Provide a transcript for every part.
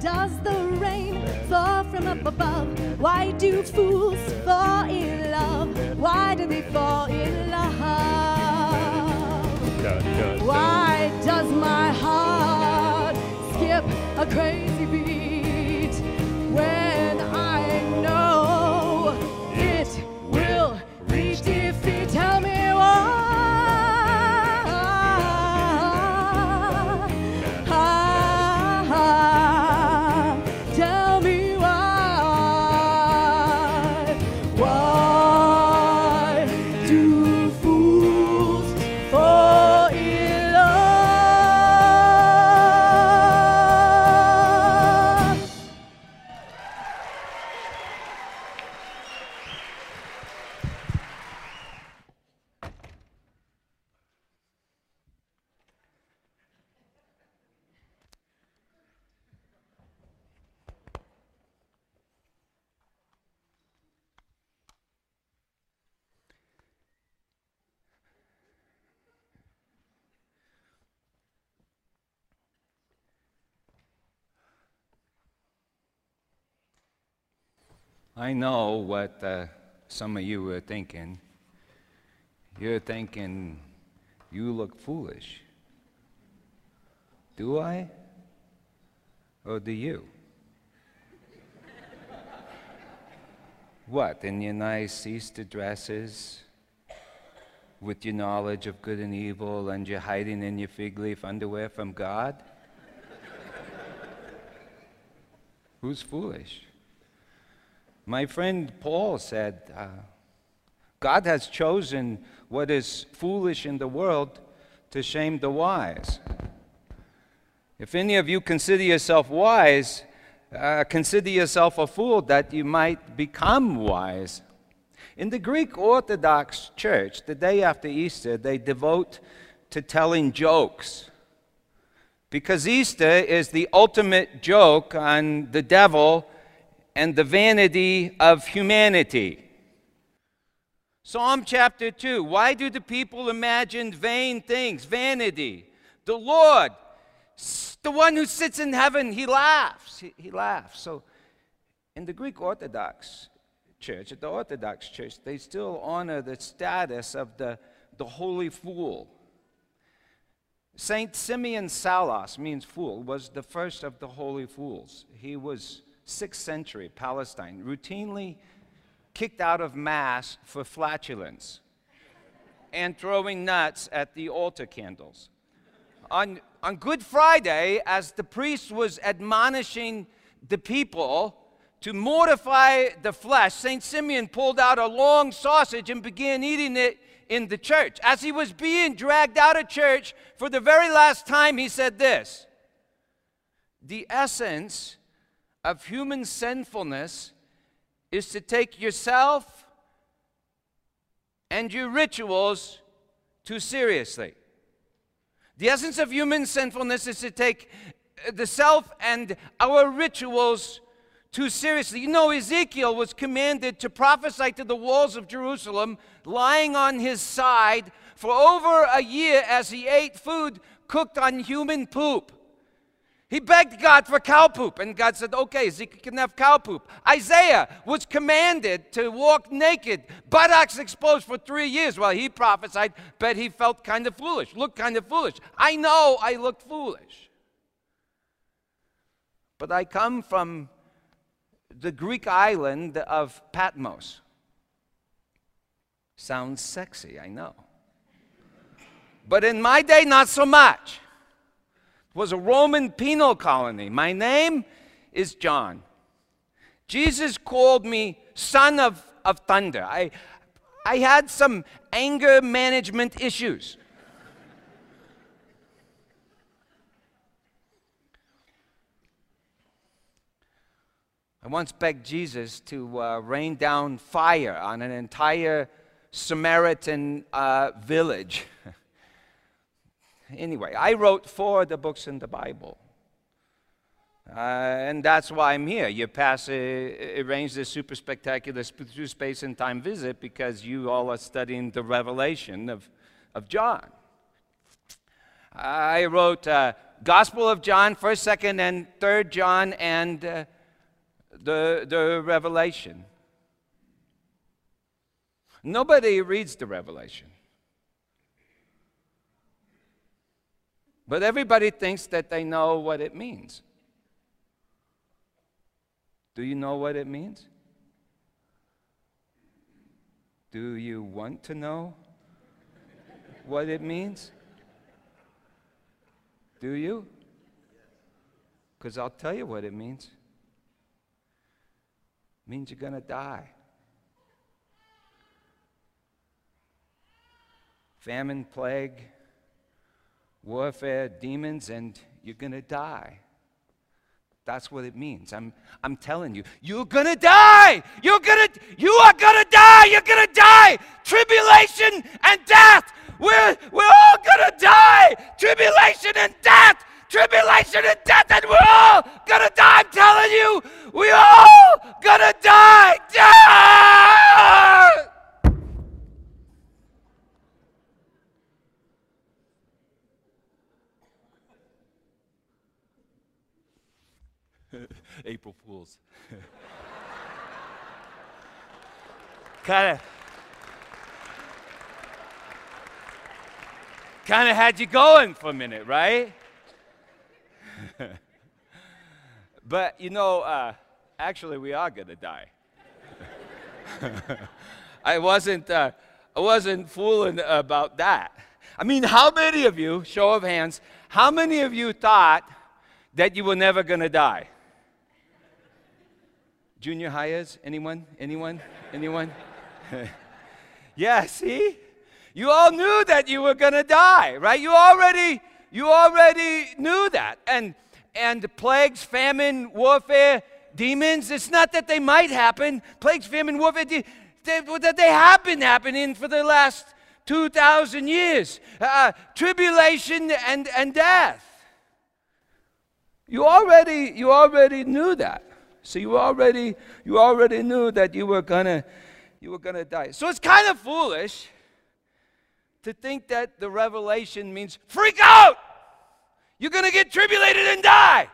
does the rain fall from up above? Why do fools fall in love? Why do they fall in love? Why does my heart skip a crazy I know what uh, some of you were thinking. You're thinking, you look foolish. Do I? Or do you? what, in your nice Easter dresses, with your knowledge of good and evil, and you're hiding in your fig leaf underwear from God? Who's foolish? My friend Paul said, uh, God has chosen what is foolish in the world to shame the wise. If any of you consider yourself wise, uh, consider yourself a fool that you might become wise. In the Greek Orthodox Church, the day after Easter, they devote to telling jokes. Because Easter is the ultimate joke on the devil and the vanity of humanity. Psalm chapter 2 Why do the people imagine vain things, vanity? The Lord, the one who sits in heaven, he laughs. He, he laughs. So, in the Greek Orthodox Church, at the Orthodox Church, they still honor the status of the, the holy fool. Saint Simeon Salos means fool, was the first of the holy fools. He was 6th century Palestine, routinely kicked out of Mass for flatulence and throwing nuts at the altar candles. On, on Good Friday, as the priest was admonishing the people to mortify the flesh, St. Simeon pulled out a long sausage and began eating it in the church. As he was being dragged out of church for the very last time, he said this The essence of human sinfulness is to take yourself and your rituals too seriously. The essence of human sinfulness is to take uh, the self and our rituals too seriously. You know, Ezekiel was commanded to prophesy to the walls of Jerusalem, lying on his side for over a year as he ate food cooked on human poop. He begged God for cow poop, and God said, Okay, Ezekiel can have cow poop. Isaiah was commanded to walk naked, buttocks exposed for three years while he prophesied, but he felt kind of foolish, looked kind of foolish. I know I looked foolish. But I come from the Greek island of Patmos. Sounds sexy, I know. But in my day, not so much was a Roman penal colony. My name is John. Jesus called me son of, of thunder. I, I had some anger management issues. I once begged Jesus to uh, rain down fire on an entire Samaritan uh, village. Anyway, I wrote four of the books in the Bible. Uh, and that's why I'm here. You pass, a, arrange this super spectacular sp- through space and time visit because you all are studying the revelation of, of John. I wrote uh, Gospel of John, 1st, 2nd, and 3rd John, and uh, the, the Revelation. Nobody reads the Revelation. But everybody thinks that they know what it means. Do you know what it means? Do you want to know what it means? Do you? Because I'll tell you what it means. It means you're going to die. Famine, plague, warfare, demons, and you're going to die. That's what it means. I'm, I'm telling you, you're gonna die. You're gonna, you are gonna die. You're gonna die. Tribulation and death. We're, we're all gonna die. Tribulation and death. Tribulation and death, and we're all gonna die. I'm telling you, we're all gonna die. Die! April Fools. kind of kind of had you going for a minute, right? but you know, uh, actually, we are gonna die. I wasn't, uh, I wasn't fooling about that. I mean, how many of you, show of hands, how many of you thought that you were never gonna die? Junior hires? Anyone? Anyone? Anyone? yeah, see? You all knew that you were going to die, right? You already you already knew that. And and plagues, famine, warfare, demons, it's not that they might happen. Plagues, famine, warfare, de- they, that they have been happening for the last 2,000 years. Uh, tribulation and, and death. You already, you already knew that. So you already you already knew that you were gonna you were gonna die. So it's kind of foolish to think that the revelation means freak out. You're gonna get tribulated and die.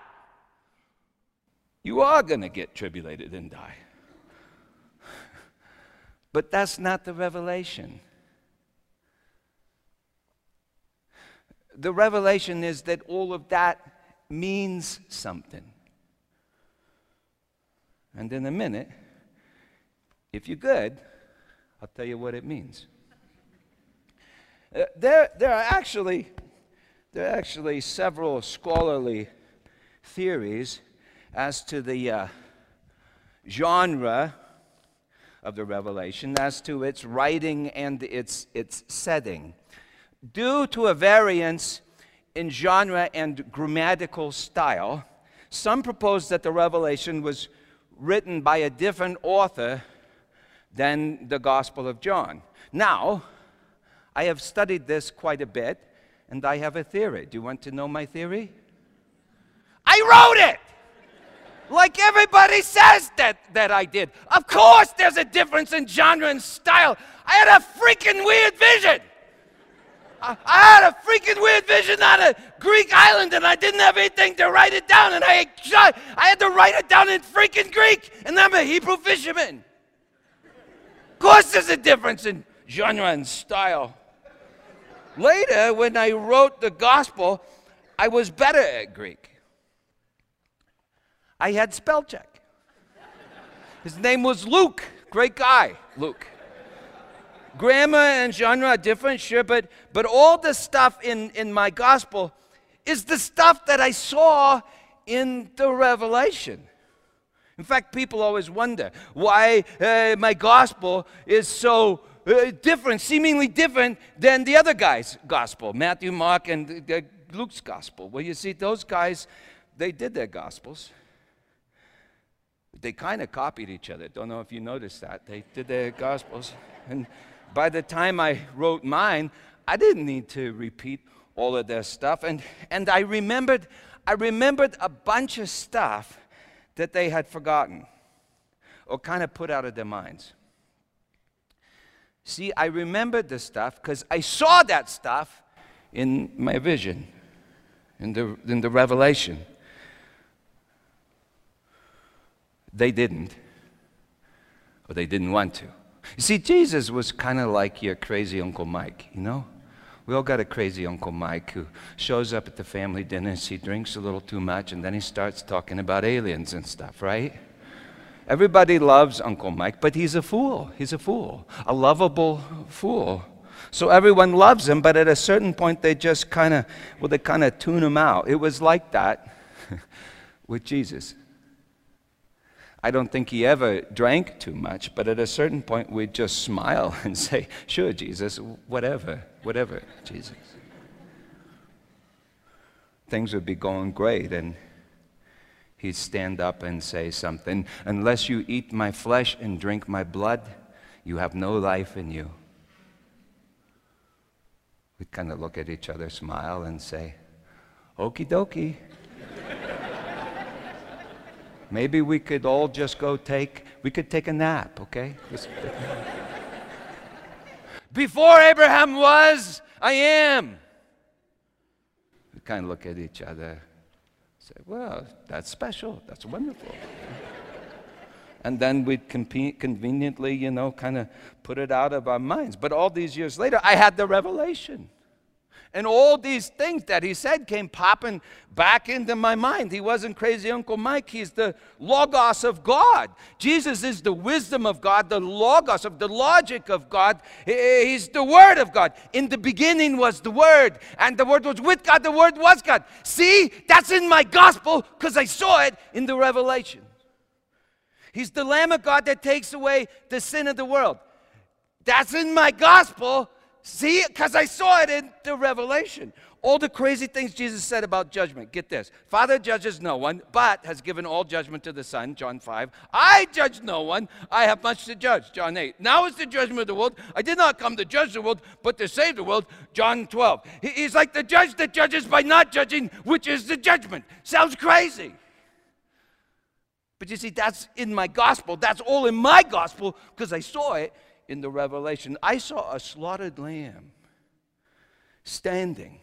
You are gonna get tribulated and die. But that's not the revelation. The revelation is that all of that means something. And in a minute, if you're good, I'll tell you what it means. Uh, there, there are actually there are actually several scholarly theories as to the uh, genre of the revelation, as to its writing and its, its setting. Due to a variance in genre and grammatical style, some propose that the revelation was written by a different author than the Gospel of John. Now, I have studied this quite a bit, and I have a theory. Do you want to know my theory? I wrote it! Like everybody says that, that I did. Of course, there's a difference in genre and style. I had a freaking weird vision. I, had a freaking weird vision on a Greek island and I didn't have anything to write it down and I, I had to write it down in freaking Greek and I'm a Hebrew fisherman. Of course there's a difference in genre and style. Later, when I wrote the gospel, I was better at Greek. I had spell check. His name was Luke. Great guy, Luke. Grammar and genre are different, sure, but, but all the stuff in, in my gospel is the stuff that I saw in the Revelation. In fact, people always wonder why uh, my gospel is so uh, different, seemingly different than the other guy's gospel Matthew, Mark, and uh, Luke's gospel. Well, you see, those guys, they did their gospels. They kind of copied each other. Don't know if you noticed that. They did their gospels. And by the time I wrote mine, I didn't need to repeat all of their stuff. And, and I remembered, I remembered a bunch of stuff that they had forgotten or kind of put out of their minds. See, I remembered the stuff because I saw that stuff in my vision. in the, in the Revelation. They didn't, or they didn't want to. You see, Jesus was kind of like your crazy Uncle Mike, you know? We all got a crazy Uncle Mike who shows up at the family dinners, he drinks a little too much, and then he starts talking about aliens and stuff, right? Everybody loves Uncle Mike, but he's a fool. He's a fool, a lovable fool. So everyone loves him, but at a certain point they just kind of, well, they kind of tune him out. It was like that with Jesus. I don't think he ever drank too much, but at a certain point we'd just smile and say, Sure, Jesus, whatever, whatever, Jesus. Things would be going great, and he'd stand up and say something Unless you eat my flesh and drink my blood, you have no life in you. We'd kind of look at each other, smile, and say, Okie dokie. Maybe we could all just go take, we could take a nap, okay? Before Abraham was, I am. We kind of look at each other, say, well, that's special, that's wonderful. and then we'd conveniently, you know, kind of put it out of our minds. But all these years later, I had the revelation. And all these things that he said came popping back into my mind. He wasn't crazy Uncle Mike, he's the Logos of God. Jesus is the wisdom of God, the Logos of the logic of God. He's the Word of God. In the beginning was the Word, and the Word was with God, the Word was God. See, that's in my gospel because I saw it in the Revelation. He's the Lamb of God that takes away the sin of the world. That's in my gospel See, because I saw it in the Revelation. All the crazy things Jesus said about judgment. Get this Father judges no one, but has given all judgment to the Son, John 5. I judge no one. I have much to judge, John 8. Now is the judgment of the world. I did not come to judge the world, but to save the world, John 12. He's like the judge that judges by not judging, which is the judgment. Sounds crazy. But you see, that's in my gospel. That's all in my gospel because I saw it in the Revelation, I saw a slaughtered lamb standing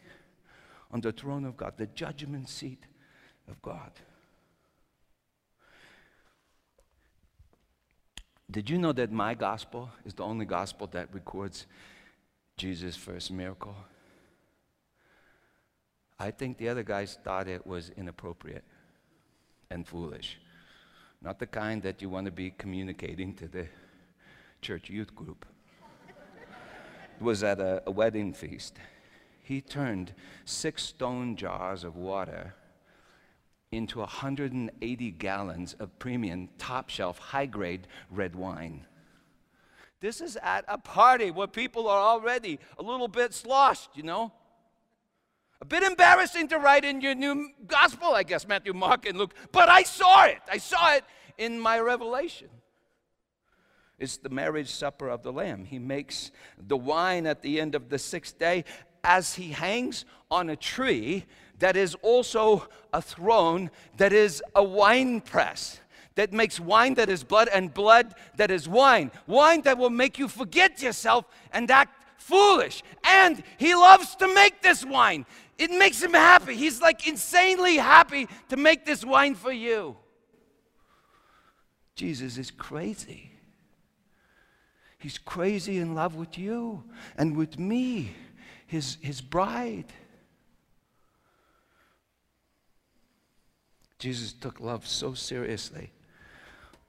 on the throne of God, the judgment seat of God. Did you know that my gospel is the only gospel that records Jesus' first miracle? I think the other guys thought it was inappropriate and foolish. Not the kind that you want to be communicating to the church youth group. Was at a, a wedding feast. He turned six stone jars of water into 180 gallons of premium, top shelf, high grade red wine. This is at a party where people are already a little bit sloshed, you know? A bit embarrassing to write in your new gospel, I guess, Matthew, Mark, and Luke, but I saw it. I saw it in my revelation. It's the marriage supper of the Lamb. He makes the wine at the end of the sixth day as he hangs on a tree that is also a throne that is a wine press that makes wine that is blood and blood that is wine. Wine that will make you forget yourself and act foolish. And he loves to make this wine. It makes him happy. He's like insanely happy to make this wine for you. Jesus is crazy. He's crazy in love with you and with me, his, his bride. Jesus took love so seriously,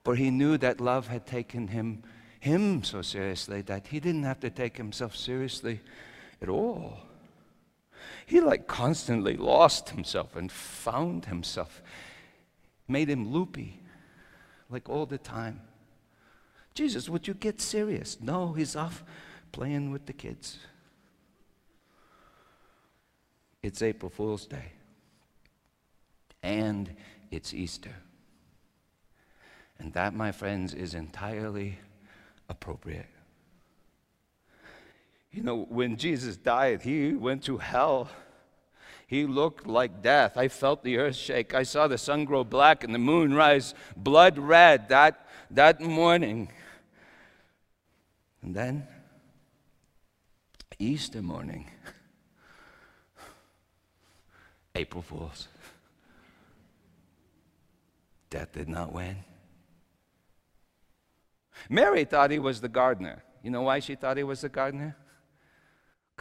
for he knew that love had taken him, him so seriously that he didn't have to take himself seriously at all. He like constantly lost himself and found himself, made him loopy, like all the time. Jesus, would you get serious? No, he's off playing with the kids. It's April Fool's Day. And it's Easter. And that, my friends, is entirely appropriate. You know, when Jesus died, he went to hell. He looked like death. I felt the earth shake. I saw the sun grow black and the moon rise blood red that, that morning. And then, Easter morning, April Fools. Death did not win. Mary thought he was the gardener. You know why she thought he was the gardener?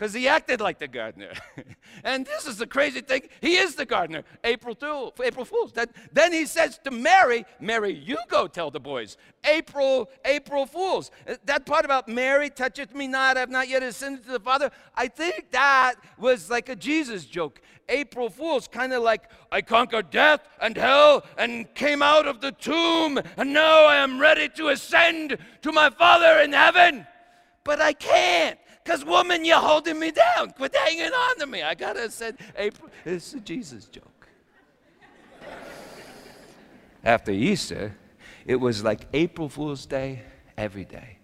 Because he acted like the gardener. and this is the crazy thing. He is the gardener. April, two, April Fools. That, then he says to Mary, Mary, you go tell the boys. April, April Fools. Uh, that part about Mary toucheth me not, I have not yet ascended to the Father. I think that was like a Jesus joke. April Fools, kind of like, I conquered death and hell and came out of the tomb, and now I am ready to ascend to my Father in heaven. But I can't because, woman, you're holding me down. Quit hanging on to me. I got to say, April, it's a Jesus joke. After Easter, it was like April Fool's Day every day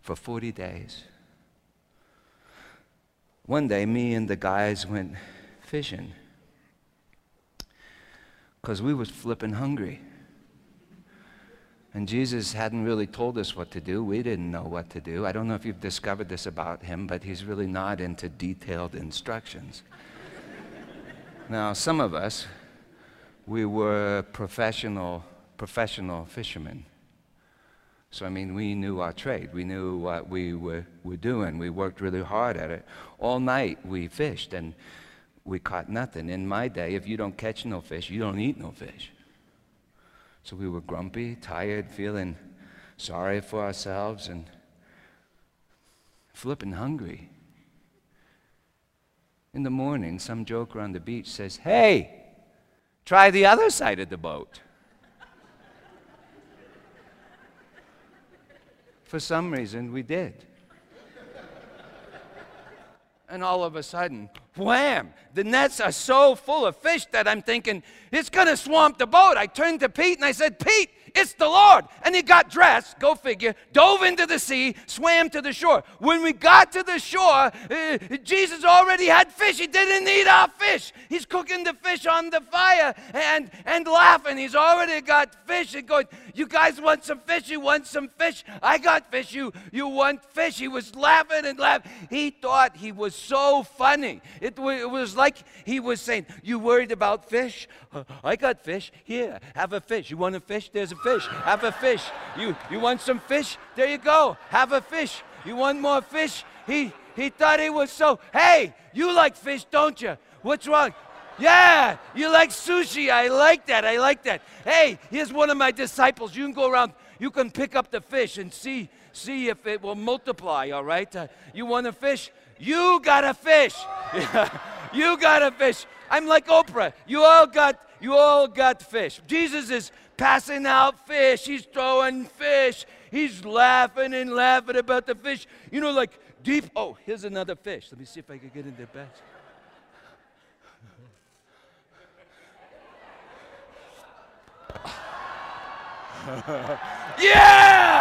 for 40 days. One day, me and the guys went fishing because we was flipping hungry. And Jesus hadn't really told us what to do. We didn't know what to do. I don't know if you've discovered this about him, but he's really not into detailed instructions. now, some of us, we were professional, professional fishermen. So, I mean, we knew our trade. We knew what we were, were doing. We worked really hard at it. All night we fished and we caught nothing. In my day, if you don't catch no fish, you don't eat no fish. So we were grumpy, tired, feeling sorry for ourselves, and flipping hungry. In the morning, some joker on the beach says, Hey, try the other side of the boat. For some reason, we did. And all of a sudden, wham, the nets are so full of fish that I'm thinking, it's going to swamp the boat. I turned to Pete and I said, Pete, it's the Lord. And he got dressed, go figure, dove into the sea, swam to the shore. When we got to the shore, uh, Jesus already had fish. He didn't need our fish. He's cooking the fish on the fire and, and laughing. He's already got fish and going, You guys want some fish? You want some fish? I got fish. You, you want fish? He was laughing and laughing. He thought he was so funny. It, it was like he was saying, You worried about fish? I got fish. Here, have a fish. You want a fish? There's a fish. Have a fish. You, you want some fish? There you go. Have a fish. You want more fish? He, he thought he was so, hey, you like fish, don't you? What's wrong? Yeah, you like sushi. I like that. I like that. Hey, here's one of my disciples. You can go around, you can pick up the fish and see, see if it will multiply, all right? Uh, you want a fish? You got a fish. you got a fish. I'm like Oprah. You all got you all got fish. Jesus is passing out fish. He's throwing fish. He's laughing and laughing about the fish. You know, like deep. Oh, here's another fish. Let me see if I can get in there back. yeah!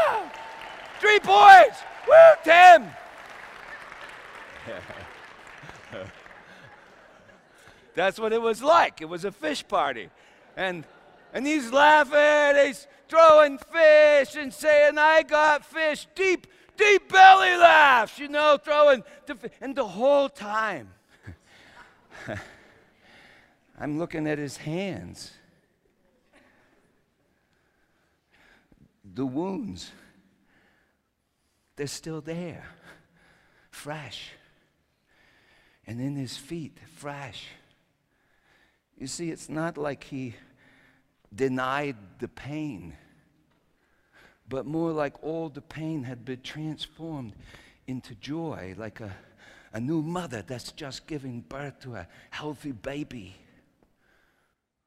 Three points! Woo, Tim! That's what it was like. It was a fish party. And and he's laughing, he's throwing fish and saying, I got fish. Deep, deep belly laughs, you know, throwing the. And the whole time, I'm looking at his hands. The wounds, they're still there, fresh. And in his feet, fresh. You see, it's not like he denied the pain, but more like all the pain had been transformed into joy, like a, a new mother that's just giving birth to a healthy baby.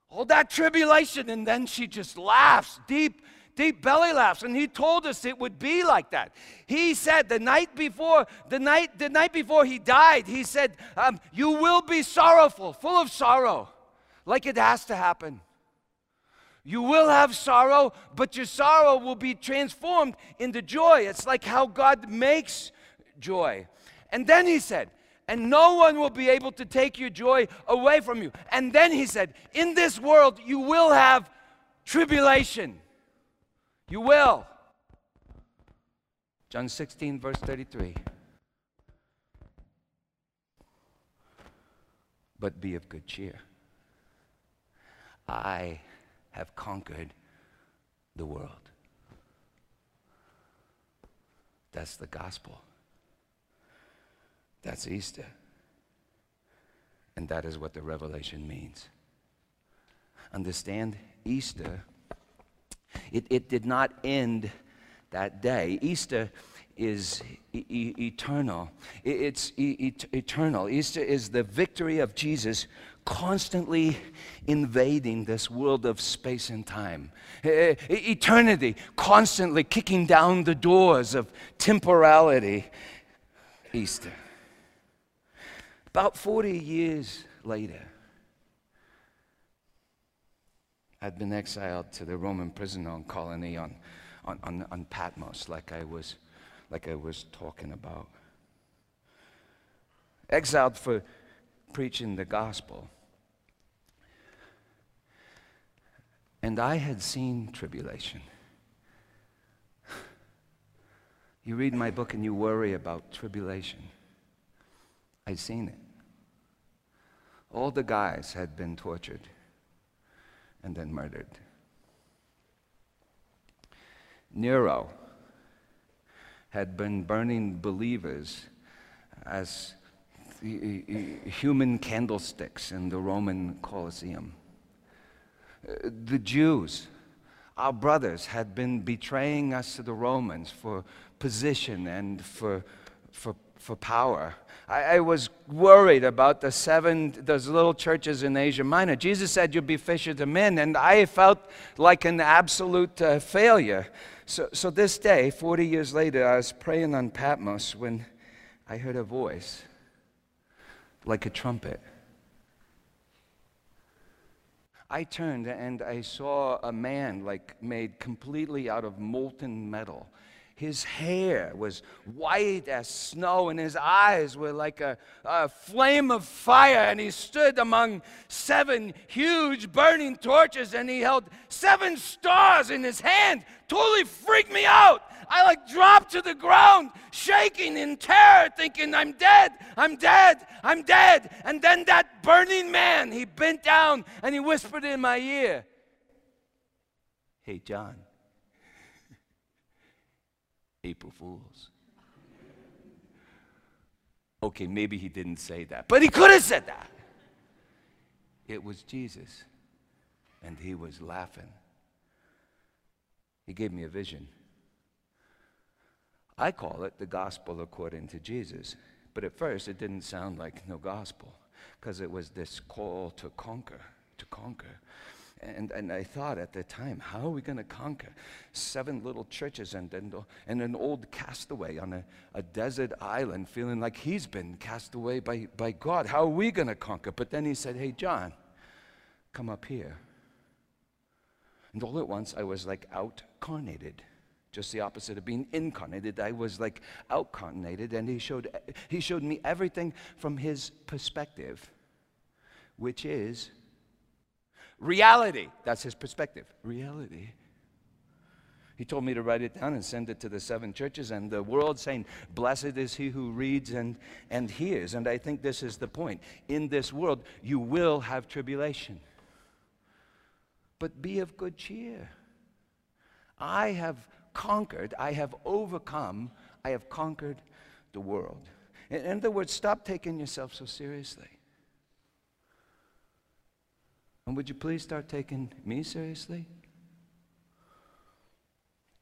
All that tribulation, and then she just laughs, deep, deep belly laughs. And he told us it would be like that. He said the night before, the night, the night before he died, he said, um, You will be sorrowful, full of sorrow, like it has to happen. You will have sorrow, but your sorrow will be transformed into joy. It's like how God makes joy. And then he said, and no one will be able to take your joy away from you. And then he said, in this world you will have tribulation. You will. John 16, verse 33. But be of good cheer. I have conquered the world. That's the gospel. That's Easter. And that is what the revelation means. Understand, Easter, it, it did not end that day. Easter is e- eternal. It's e- eternal. Easter is the victory of Jesus constantly invading this world of space and time. eternity constantly kicking down the doors of temporality. Easter. About 40 years later, I'd been exiled to the Roman prison on colony on, on, on, on Patmos, like I, was, like I was talking about. Exiled for preaching the gospel. And I had seen tribulation. You read my book and you worry about tribulation. I'd seen it. All the guys had been tortured and then murdered. Nero had been burning believers as human candlesticks in the Roman Colosseum. Uh, the Jews, our brothers, had been betraying us to the Romans for position and for, for, for power. I, I, was worried about the seven, those little churches in Asia Minor. Jesus said You'll be fishers of men, and I felt like an absolute uh, failure. So, so this day, 40 years later, I was praying on Patmos when I heard a voice like a trumpet. I turned and I saw a man like made completely out of molten metal. His hair was white as snow, and his eyes were like a, a, flame of fire. And he stood among seven huge burning torches, and he held seven stars in his hand. Totally freaked me out. I like dropped to the ground, shaking in terror, thinking, I'm dead, I'm dead, I'm dead. And then that burning man, he bent down and he whispered in my ear, Hey, John. April Fools. Okay, maybe he didn't say that, but he could have said that. It was Jesus, and he was laughing. He gave me a vision. I call it the gospel according to Jesus. But at first, it didn't sound like no gospel because it was this call to conquer, to conquer. And, and I thought at the time, how are we going to conquer seven little churches and, and, and an old castaway on a, a desert island feeling like he's been cast away by, by God? How are we going to conquer? But then he said, Hey, John, come up here. And all at once, I was like outcarnated just the opposite of being incarnated. I was like outcarnated, and he showed, he showed me everything from his perspective, which is Reality. That's his perspective. Reality. He told me to write it down and send it to the seven churches and the world, saying, Blessed is he who reads and, and hears. And I think this is the point. In this world, you will have tribulation. But be of good cheer. I have conquered, I have overcome, I have conquered the world. In other words, stop taking yourself so seriously. And would you please start taking me seriously?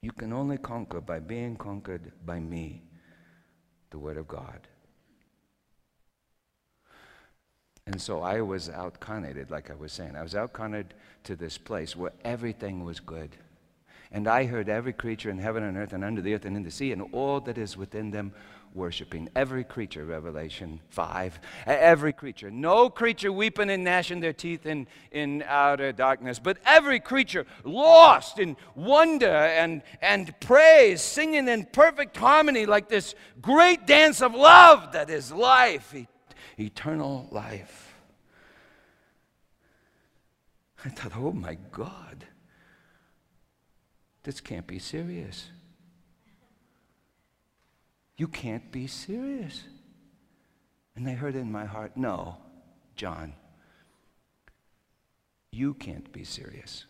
You can only conquer by being conquered by me, the Word of God. And so I was outcarnated, like I was saying. I was outcarnated to this place where everything was good. And I heard every creature in heaven and earth and under the earth and in the sea and all that is within them worshiping. Every creature, Revelation 5. Every creature. No creature weeping and gnashing their teeth in, in outer darkness, but every creature lost in wonder and, and praise, singing in perfect harmony like this great dance of love that is life, eternal life. I thought, oh my God, this can't be serious. You can't be serious. And I heard in my heart, No, John, you can't be serious.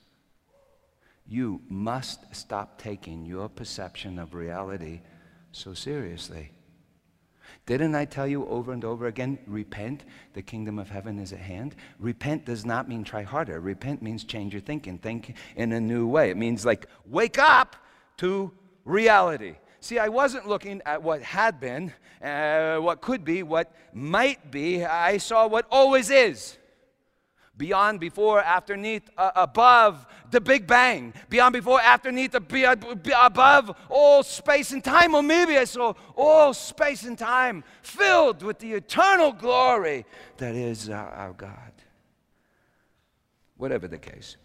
You must stop taking your perception of reality so seriously. Didn't I tell you over and over again, repent, the kingdom of heaven is at hand? Repent does not mean try harder. Repent means change your thinking, think in a new way. It means like wake up to reality. See, I wasn't looking at what had been, uh, what could be, what might be. I saw what always is beyond, before, after, neath, uh, above the Big Bang, beyond, before, after, neath, above all space and time, or maybe I saw all space and time filled with the eternal glory that is our, our God. Whatever the case,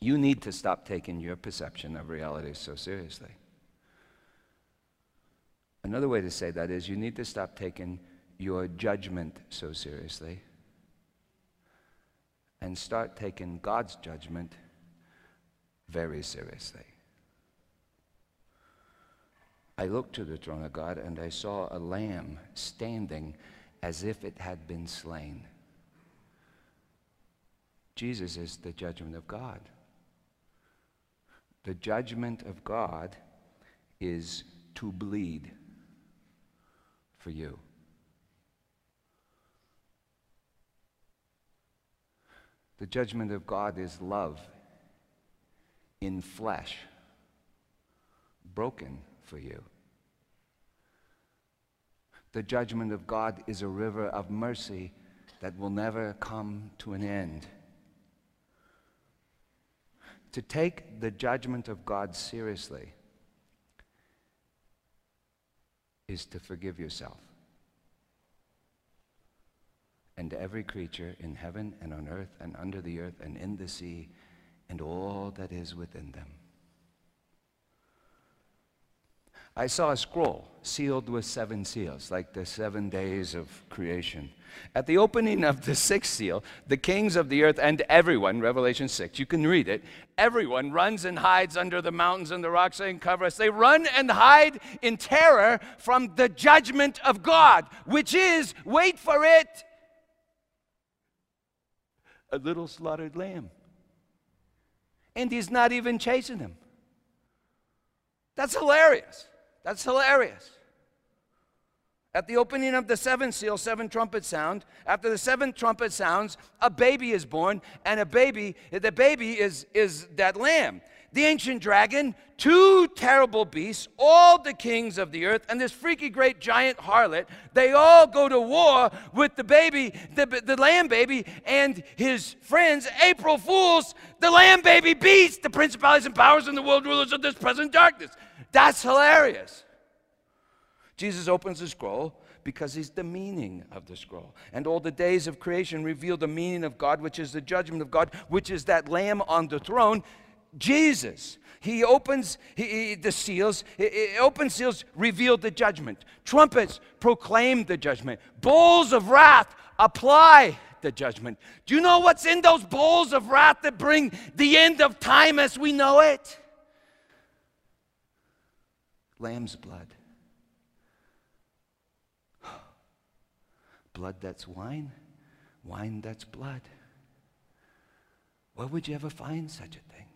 you need to stop taking your perception of reality so seriously. Another way to say that is you need to stop taking your judgment so seriously and start taking God's judgment very seriously. I looked to the throne of God and I saw a lamb standing as if it had been slain. Jesus is the judgment of God. The judgment of God is to bleed for you. The judgment of God is love in flesh, broken for you. The judgment of God is a river of mercy that will never come to an end. To take the judgment of God seriously is to forgive yourself and every creature in heaven and on earth and under the earth and in the sea and all that is within them. I saw a scroll sealed with seven seals, like the seven days of creation. At the opening of the sixth seal, the kings of the earth and everyone, Revelation 6, you can read it, everyone runs and hides under the mountains and the rocks saying, Cover us. They run and hide in terror from the judgment of God, which is, wait for it, a little slaughtered lamb. And he's not even chasing them. That's hilarious. That's hilarious. At the opening of the seventh seal, seven trumpets sound. After the seventh trumpet sounds, a baby is born, and a baby, the baby is, is that lamb the ancient dragon, two terrible beasts, all the kings of the earth, and this freaky great giant harlot. They all go to war with the baby, the, the lamb baby, and his friends, April Fools, the lamb baby beast, the principalities and powers and the world rulers of this present darkness. That's hilarious. Jesus opens the scroll because he's the meaning of the scroll. And all the days of creation reveal the meaning of God, which is the judgment of God, which is that lamb on the throne. Jesus. He opens he, he, the seals. He, open seals reveal the judgment. Trumpets proclaim the judgment. Bowls of wrath apply the judgment. Do you know what's in those bowls of wrath that bring the end of time as we know it? Lamb's blood. Blood that's wine, wine that's blood. Where would you ever find such a thing?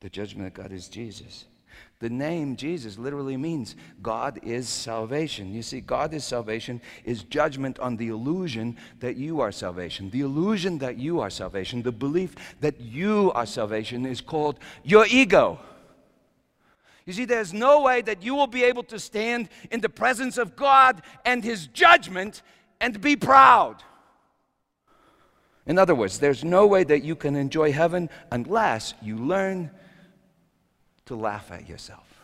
The judgment of God is Jesus. The name Jesus literally means God is salvation. You see, God is salvation is judgment on the illusion that you are salvation. The illusion that you are salvation, the belief that you are salvation is called your ego. You see, there's no way that you will be able to stand in the presence of God and His judgment and be proud. In other words, there's no way that you can enjoy heaven unless you learn to laugh at yourself.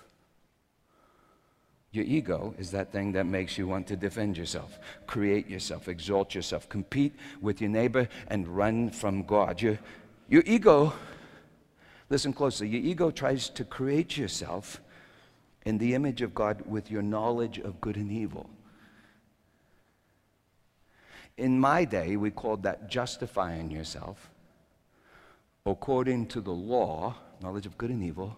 Your ego is that thing that makes you want to defend yourself, create yourself, exalt yourself, compete with your neighbor, and run from God. Your, your ego, listen closely, your ego tries to create yourself in the image of God with your knowledge of good and evil. In my day, we called that justifying yourself according to the law, knowledge of good and evil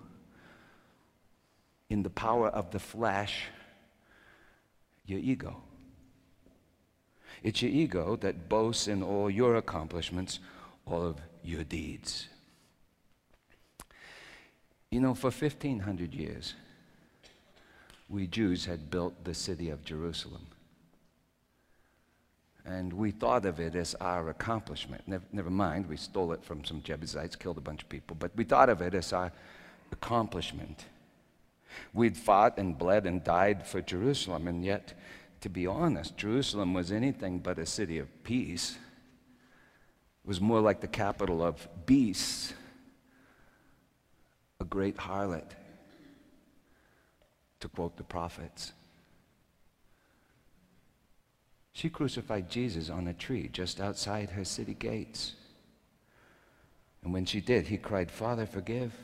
in the power of the flesh, your ego. It's your ego that boasts in all your accomplishments, all of your deeds. You know, for 1,500 years, we Jews had built the city of Jerusalem. And we thought of it as our accomplishment. Never, never, mind, we stole it from some Jebusites, killed a bunch of people, but we thought of it as our accomplishment. We'd fought and bled and died for Jerusalem, and yet, to be honest, Jerusalem was anything but a city of peace. It was more like the capital of beasts, great harlot, to quote the prophets. She crucified Jesus on a tree just outside her city gates. And when she did, he cried, Father, forgive.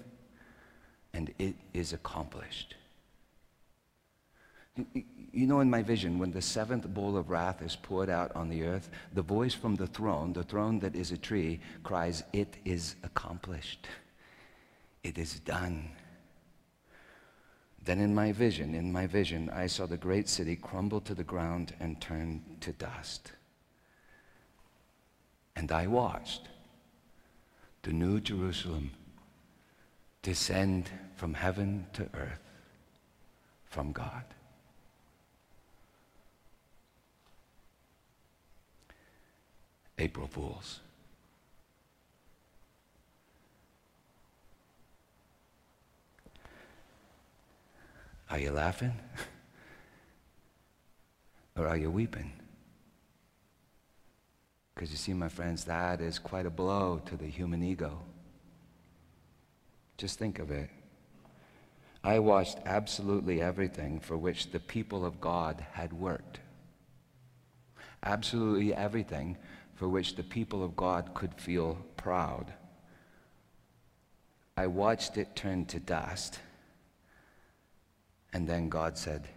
And it is accomplished. You know, in my vision, when the seventh bowl of wrath is poured out on the earth, the voice from the throne, the throne that is a tree, cries, It is accomplished. It is done. Then in my vision, in my vision, I saw the great city crumble to the ground and turn to dust. And I watched the new Jerusalem descend from heaven to earth from God. April Fools. Are you laughing? or are you weeping? Because you see, my friends, that is quite a blow to the human ego. Just think of it. I watched absolutely everything for which the people of God had worked. Absolutely everything for which the people of God could feel proud. I watched it turn to dust and then God said,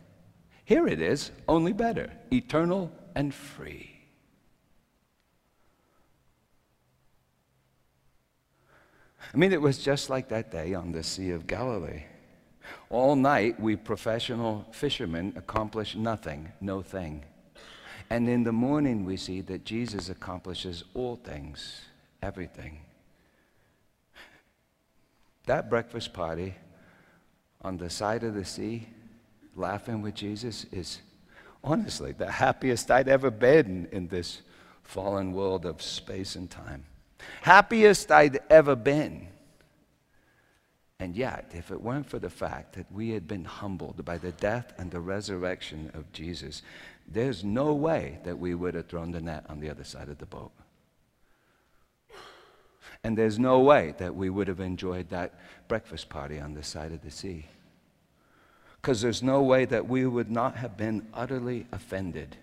Here it is, only better, eternal and free. I mean, it was just like that day on the Sea of Galilee. All night, we professional fishermen accomplished nothing, no thing. And in the morning, we see that Jesus accomplishes all things, everything. That breakfast party on the side of the sea laughing with Jesus is honestly the happiest I'd ever been in this fallen world of space and time. Happiest I'd ever been. And yet, if it weren't for the fact that we had been humbled by the death and the resurrection of Jesus, there's no way that we would have thrown the net on the other side of the boat. And there's no way that we would have enjoyed that breakfast party on the side of the sea. Because there's no way that we would not have been utterly offended.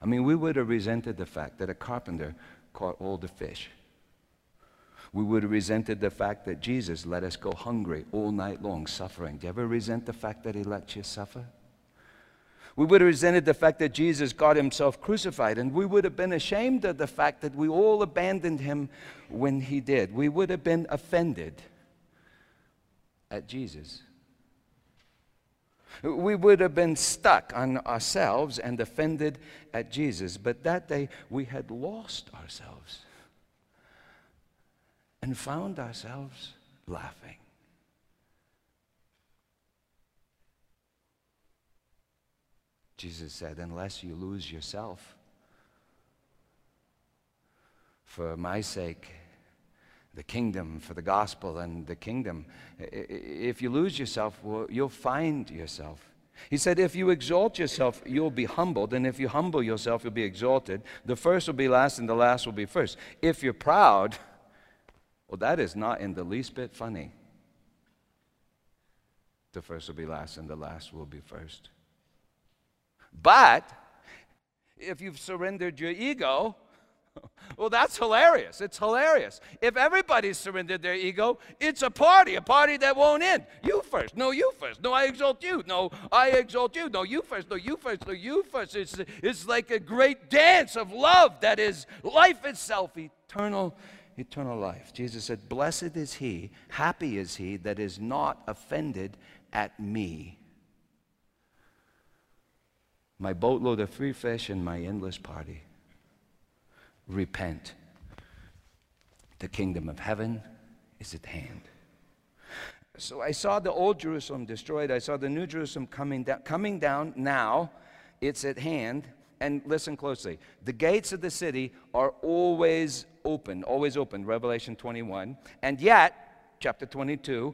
I mean, we would have resented the fact that a carpenter caught all the fish. We would have resented the fact that Jesus let us go hungry all night long, suffering. Do you ever resent the fact that he let you suffer? We would have resented the fact that Jesus got himself crucified, and we would have been ashamed of the fact that we all abandoned him when he did. We would have been offended at Jesus. We would have been stuck on ourselves and offended at Jesus, but that day we had lost ourselves and found ourselves laughing. Jesus said, Unless you lose yourself for my sake, the kingdom for the gospel and the kingdom, if you lose yourself, you'll find yourself. He said, If you exalt yourself, you'll be humbled. And if you humble yourself, you'll be exalted. The first will be last, and the last will be first. If you're proud, well, that is not in the least bit funny. The first will be last, and the last will be first. But if you've surrendered your ego, well, that's hilarious. It's hilarious. If everybody surrendered their ego, it's a party, a party that won't end. You first. No, you first. No, I exalt you. No, I exalt you. No, you first. No, you first. No, you first. It's, it's like a great dance of love that is life itself, eternal, eternal life. Jesus said, Blessed is he, happy is he that is not offended at me. My boatload of free fish, and my endless party. Repent. The kingdom of heaven is at hand. So I saw the old Jerusalem destroyed. I saw the new Jerusalem coming down, coming down now. It's at hand. And listen closely. The gates of the city are always open, always open, Revelation 21. And yet, chapter 22,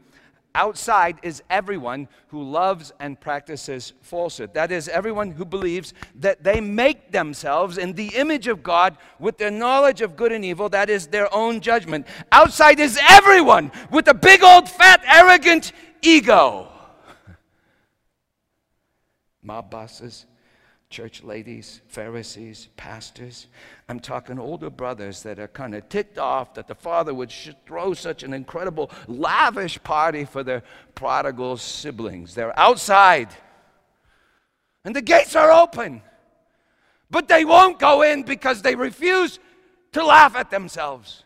outside is everyone who loves and practices falsehood. That is, everyone who believes that they make themselves in the image of God with their knowledge of good and evil. That is their own judgment. Outside is everyone with a big old fat arrogant ego. Mob bosses, church ladies, Pharisees, pastors. I'm talking older brothers that are kind of ticked off that the father would throw such an incredible, lavish party for their prodigal siblings. They're outside, and the gates are open, but they won't go in because they refuse to laugh at themselves.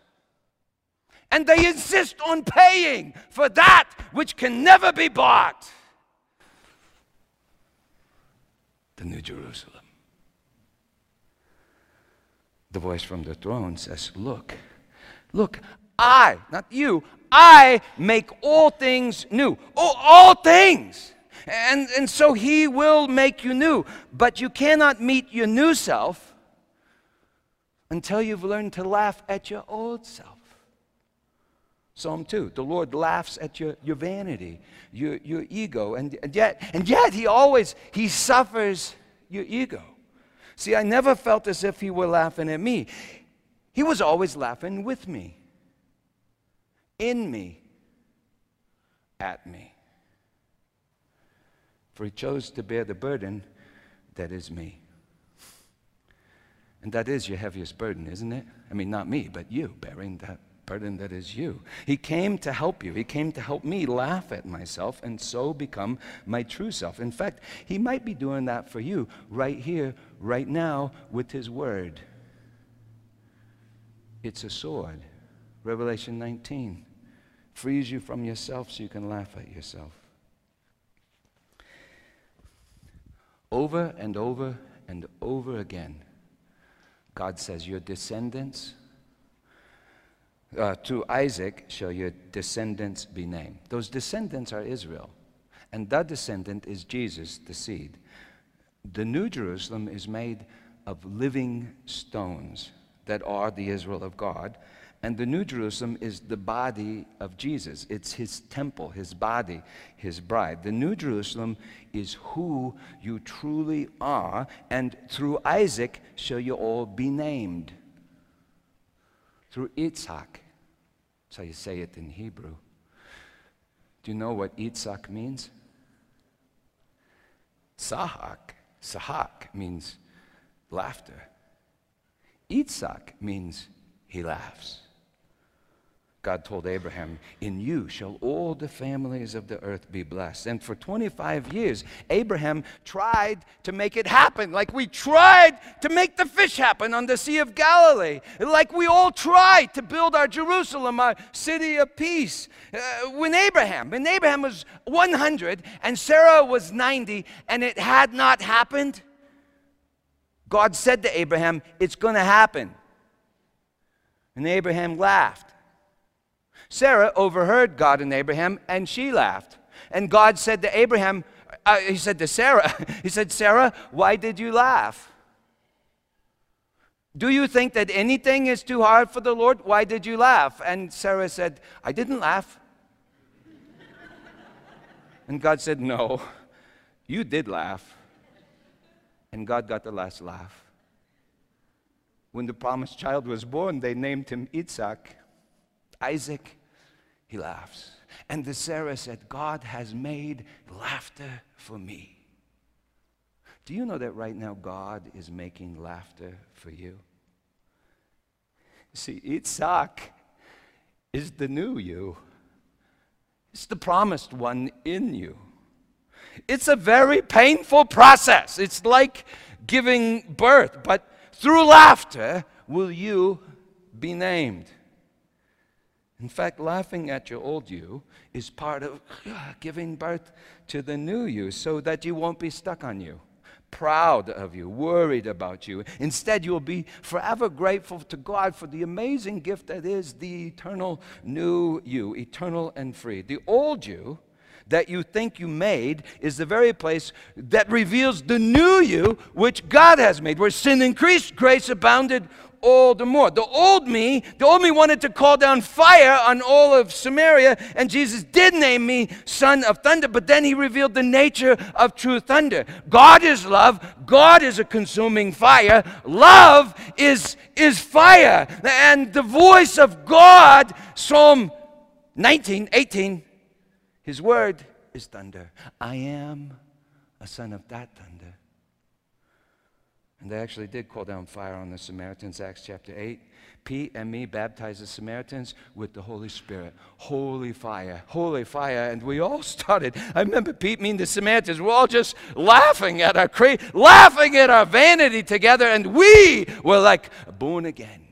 And they insist on paying for that which can never be bought. The New Jerusalem. The voice from the throne says, Look, look, I, not you, I make all things new. Oh, all things. And, and so he will make you new. But you cannot meet your new self until you've learned to laugh at your old self. Psalm 2 the Lord laughs at your, your vanity, your, your ego, and, and, yet, and yet he always, he suffers your ego. See, I never felt as if he were laughing at me. He was always laughing with me, in me, at me. For he chose to bear the burden that is me. And that is your heaviest burden, isn't it? I mean, not me, but you bearing that burden that is you. He came to help you. He came to help me laugh at myself and so become my true self. In fact, He might be doing that for you right here, right now, with His Word. It's a sword. Revelation 19 frees you from yourself so you can laugh at yourself. Over and over and over again, God says, Your descendants uh, to Isaac shall your descendants be named. Those descendants are Israel. And that descendant is Jesus, the seed. The New Jerusalem is made of living stones that are the Israel of God. And the New Jerusalem is the body of Jesus. It's his temple, his body, his bride. The New Jerusalem is who you truly are. And through Isaac shall you all be named. Through Yitzhak how you say it in Hebrew. Do you know what Yitzhak means? Sahak. Sahak means laughter. Yitzhak means he laughs. God told Abraham, In you shall all the families of the earth be blessed. And for 25 years, Abraham tried to make it happen, like we tried to make the fish happen on the Sea of Galilee, like we all tried to build our Jerusalem, our city of peace. Uh, when Abraham, when Abraham was 100 and Sarah was 90, and it had not happened, God said to Abraham, It's going to happen. And Abraham laughed. Sarah overheard God and Abraham, and she laughed. And God said to Abraham, uh, He said to Sarah, He said, Sarah, why did you laugh? Do you think that anything is too hard for the Lord? Why did you laugh? And Sarah said, I didn't laugh. and God said, No, you did laugh. And God got the last laugh. When the promised child was born, they named him Isaac. Isaac he laughs. And the Sarah said, God has made laughter for me. Do you know that right now God is making laughter for you? See, Isaac is the new you. It's the promised one in you. It's a very painful process. It's like giving birth, but through laughter will you be named. In fact, laughing at your old you is part of uh, giving birth to the new you so that you won't be stuck on you. proud of you, worried about you. Instead, you'll be forever grateful to God for the amazing gift that is the eternal new you, eternal and free. The old you that you think you made is the very place that reveals the new you which God has made. Where sin increased, grace abounded all the more. The old me, the old me wanted to call down fire on all of Samaria, and Jesus did name me son of thunder, but then he revealed the nature of true thunder. God is love, God is a consuming fire, love is, is fire. And the voice of God, Psalm 19, 18, his word is thunder. I am a son of that thunder. And they actually did call down fire on the Samaritans, Acts chapter 8. Pete and me baptized the Samaritans with the Holy Spirit. Holy fire, holy fire. And we all started. I remember Pete meeting the Samaritans. We're all just laughing at our cra- laughing at our vanity together, and we were like born again.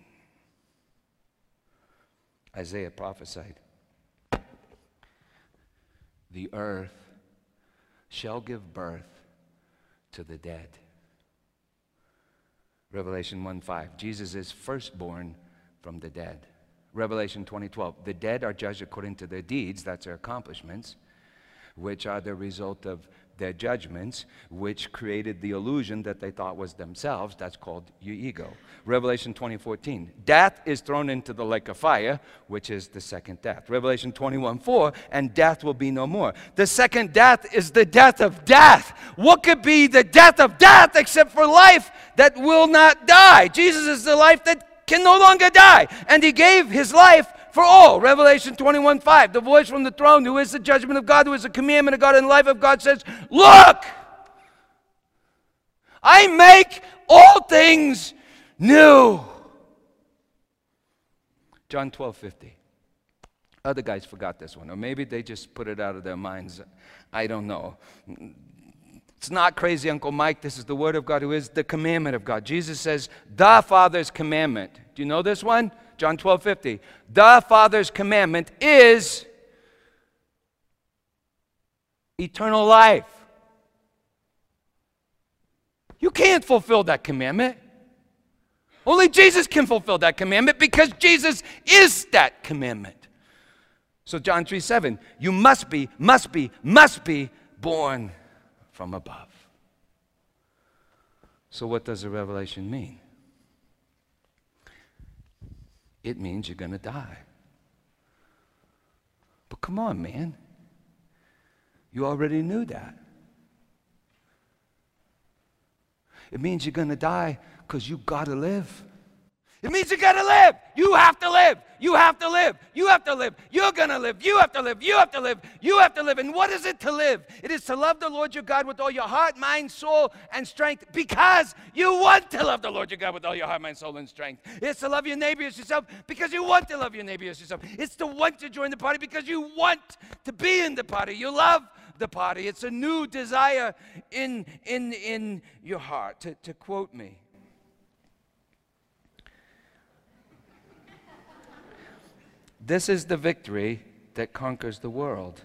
Isaiah prophesied. The earth shall give birth to the dead. Revelation 1 5. Jesus is firstborn from the dead. Revelation 2012. The dead are judged according to their deeds, that's their accomplishments, which are the result of their judgments, which created the illusion that they thought was themselves. That's called your ego. Revelation 20:14. Death is thrown into the lake of fire, which is the second death. Revelation 21:4, and death will be no more. The second death is the death of death. What could be the death of death except for life that will not die? Jesus is the life that can no longer die, and he gave his life for all. Revelation 21 5. The voice from the throne, who is the judgment of God, who is the commandment of God and life of God, says, Look, I make all things new. John 12 50. Other guys forgot this one, or maybe they just put it out of their minds. I don't know. It's not crazy, Uncle Mike. This is the Word of God, who is the commandment of God. Jesus says, the Father's commandment. Do you know this one? John 12 50. The Father's commandment is eternal life. You can't fulfill that commandment. Only Jesus can fulfill that commandment because Jesus is that commandment. So, John 3 7, you must be, must be, must be born from above. So, what does the revelation mean? It means you're going to die. But come on, man. You already knew that. It means you're going to die because you got to live. It means you gotta live. You have to live. You have to live. You have to live. You're gonna live. You have to live. You have to live. You have to live. And what is it to live? It is to love the Lord your God with all your heart, mind, soul, and strength because you want to love the Lord your God with all your heart, mind, soul, and strength. It's to love your neighbor as yourself because you want to love your neighbor as yourself. It's to want to join the party because you want to be in the party. You love the party. It's a new desire in, in, in your heart. To, to quote me, This is the victory that conquers the world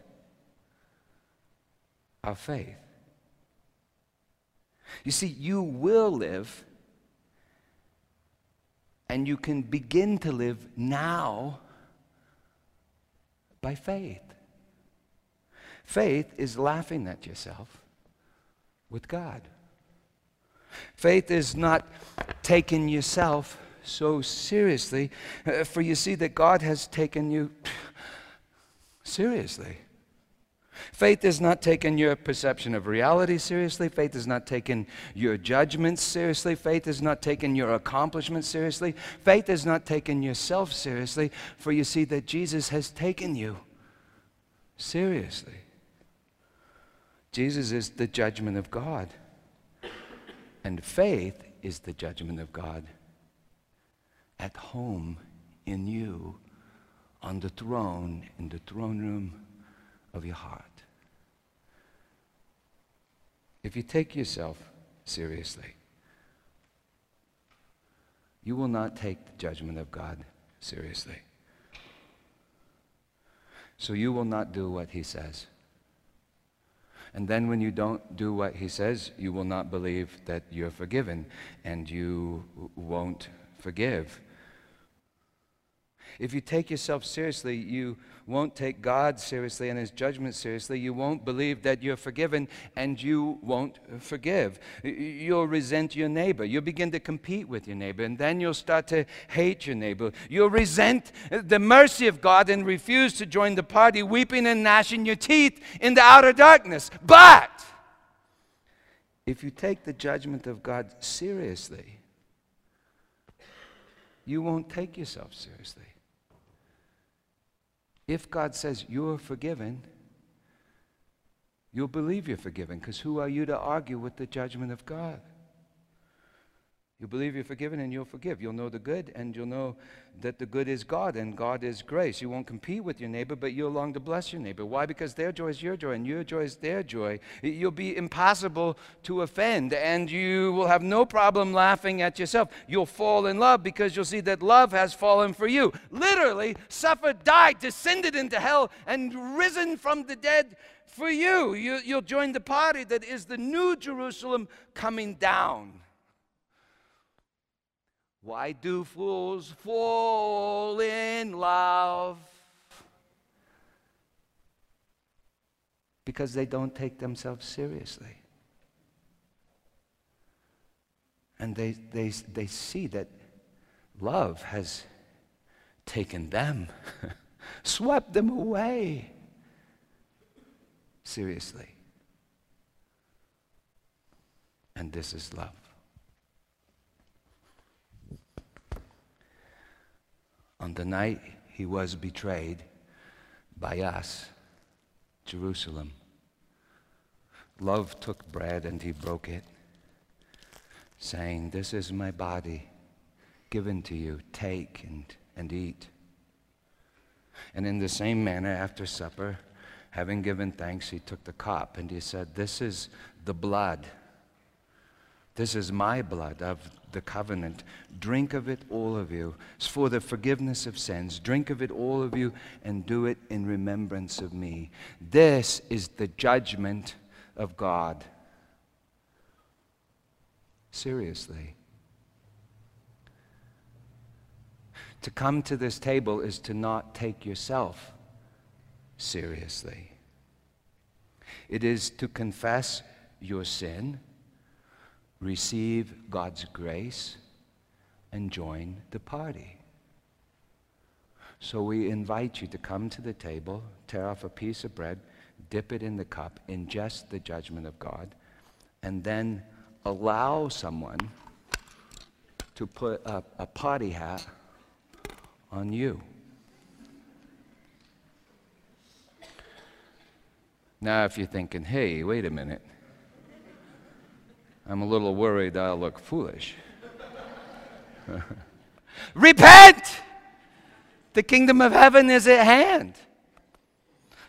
our faith. You see, you will live, and you can begin to live now by faith. Faith is laughing at yourself with God. Faith is not taking yourself so seriously, uh, for you see that God has taken you seriously. Faith has not taken your perception of reality seriously. Faith has not taken your judgments seriously. Faith has not taken your accomplishments seriously. Faith has not taken yourself seriously, for you see that Jesus has taken you seriously. Jesus is the judgment of God, and faith is the judgment of God at home in you on the throne, in the throne room of your heart. If you take yourself seriously, you will not take the judgment of God seriously. So you will not do what he says. And then when you don't do what he says, you will not believe that you're forgiven and you won't forgive. If you take yourself seriously, you won't take God seriously and His judgment seriously. You won't believe that you're forgiven and you won't forgive. You'll resent your neighbor. You'll begin to compete with your neighbor, and then you'll start to hate your neighbor. You'll resent the mercy of God and refuse to join the party, weeping and gnashing your teeth in the outer darkness. But if you take the judgment of God seriously, you won't take yourself seriously. If God says you're forgiven, you'll believe you're forgiven because who are you to argue with the judgment of God? You believe you're forgiven and you'll forgive. You'll know the good and you'll know that the good is God and God is grace. You won't compete with your neighbor, but you'll long to bless your neighbor. Why? Because their joy is your joy and your joy is their joy. You'll be impossible to offend and you will have no problem laughing at yourself. You'll fall in love because you'll see that love has fallen for you. Literally, suffered, died, descended into hell, and risen from the dead for you. you you'll join the party that is the new Jerusalem coming down. Why do fools fall in love? Because they don't take themselves seriously. And they, they, they see that love has taken them, swept them away. Seriously. And this is love. On the night he was betrayed by us, Jerusalem. Love took bread and he broke it, saying, This is my body given to you. Take and, and eat. And in the same manner, after supper, having given thanks, he took the cup and he said, This is the blood. This is my blood of the covenant. Drink of it, all of you. It's for the forgiveness of sins. Drink of it, all of you, and do it in remembrance of me. This is the judgment of God. Seriously. To come to this table is to not take yourself seriously. It is to confess your sin receive God's grace, and join the party. So we invite you to come to the table, tear off a piece of bread, dip it in the cup, ingest the judgment of God, and then allow someone to put a, a party hat on you. Now, if you're thinking, hey, wait a minute, I'm a little worried I'll look foolish. Repent! The kingdom of heaven is at hand.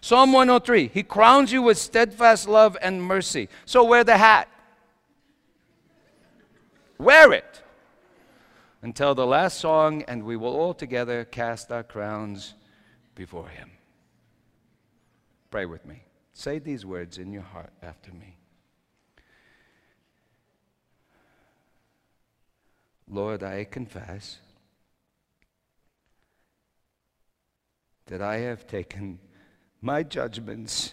Psalm 103 He crowns you with steadfast love and mercy. So wear the hat. Wear it until the last song, and we will all together cast our crowns before Him. Pray with me. Say these words in your heart after me. Lord, I confess that I have taken my judgments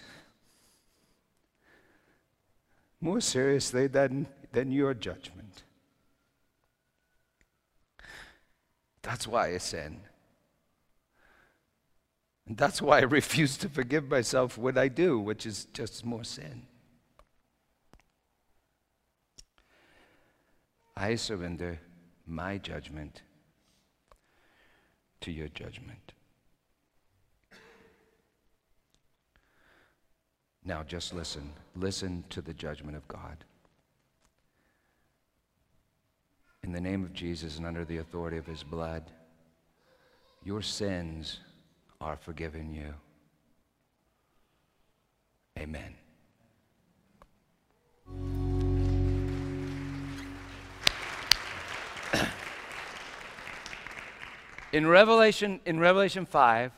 more seriously than, than your judgment. That's why I sin. And that's why I refuse to forgive myself what I do, which is just more sin. I surrender my judgment to your judgment. Now just listen. Listen to the judgment of God. In the name of Jesus and under the authority of his blood, your sins are forgiven you. Amen. In Revelation, in Revelation 5,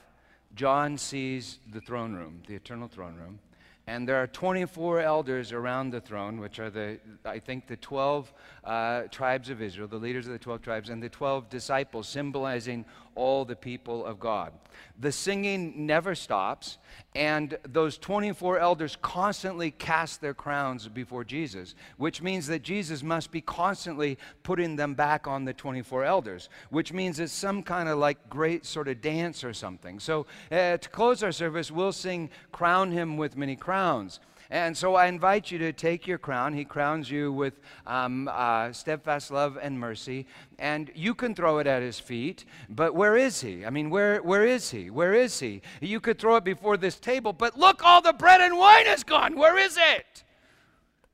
John sees the throne room, the eternal throne room, And there are 24 elders around the throne, which are the, I think, the 12 uh, tribes of Israel, the leaders of the 12 tribes, and the 12 disciples, symbolizing all the people of God. The singing never stops, and those 24 elders constantly cast their crowns before Jesus, which means that Jesus must be constantly putting them back on the 24 elders, which means it's some kind of like great sort of dance or something. So uh, to close our service, we'll sing Crown Him with Many Crowns. And so I invite you to take your crown. He crowns you with um, uh, steadfast love and mercy. And you can throw it at his feet. But where is he? I mean, where, where is he? Where is he? You could throw it before this table, but look, all the bread and wine is gone. Where is it?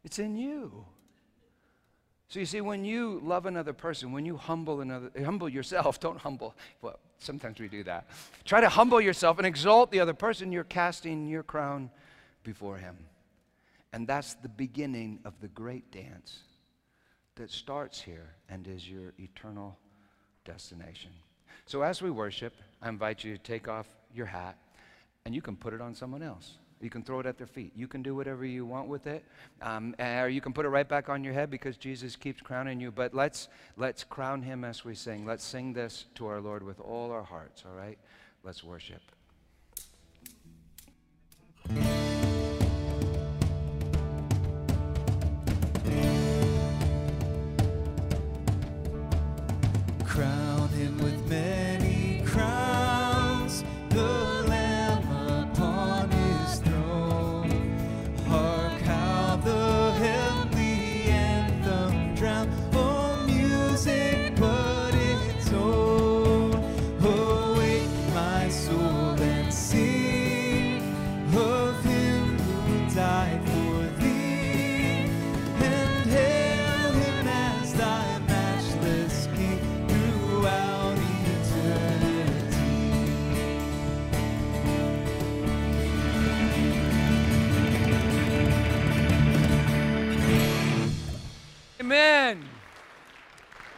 It's in you. So you see, when you love another person, when you humble another, humble yourself, don't humble. Well, sometimes we do that. Try to humble yourself and exalt the other person. You're casting your crown before him. And that's the beginning of the great dance that starts here and is your eternal destination. So as we worship, I invite you to take off your hat and you can put it on someone else. You can throw it at their feet. You can do whatever you want with it, um, or you can put it right back on your head because Jesus keeps crowning you. But let's let's crown Him as we sing. Let's sing this to our Lord with all our hearts. All right, let's worship.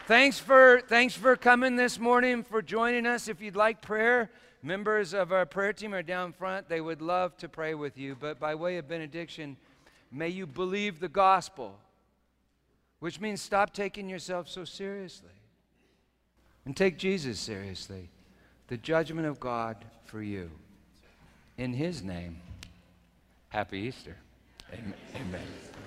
Thanks for thanks for coming this morning for joining us. If you'd like prayer, members of our prayer team are down front. They would love to pray with you. But by way of benediction, may you believe the gospel, which means stop taking yourself so seriously and take Jesus seriously. The judgment of God for you. In his name, happy Easter. Amen. Amen.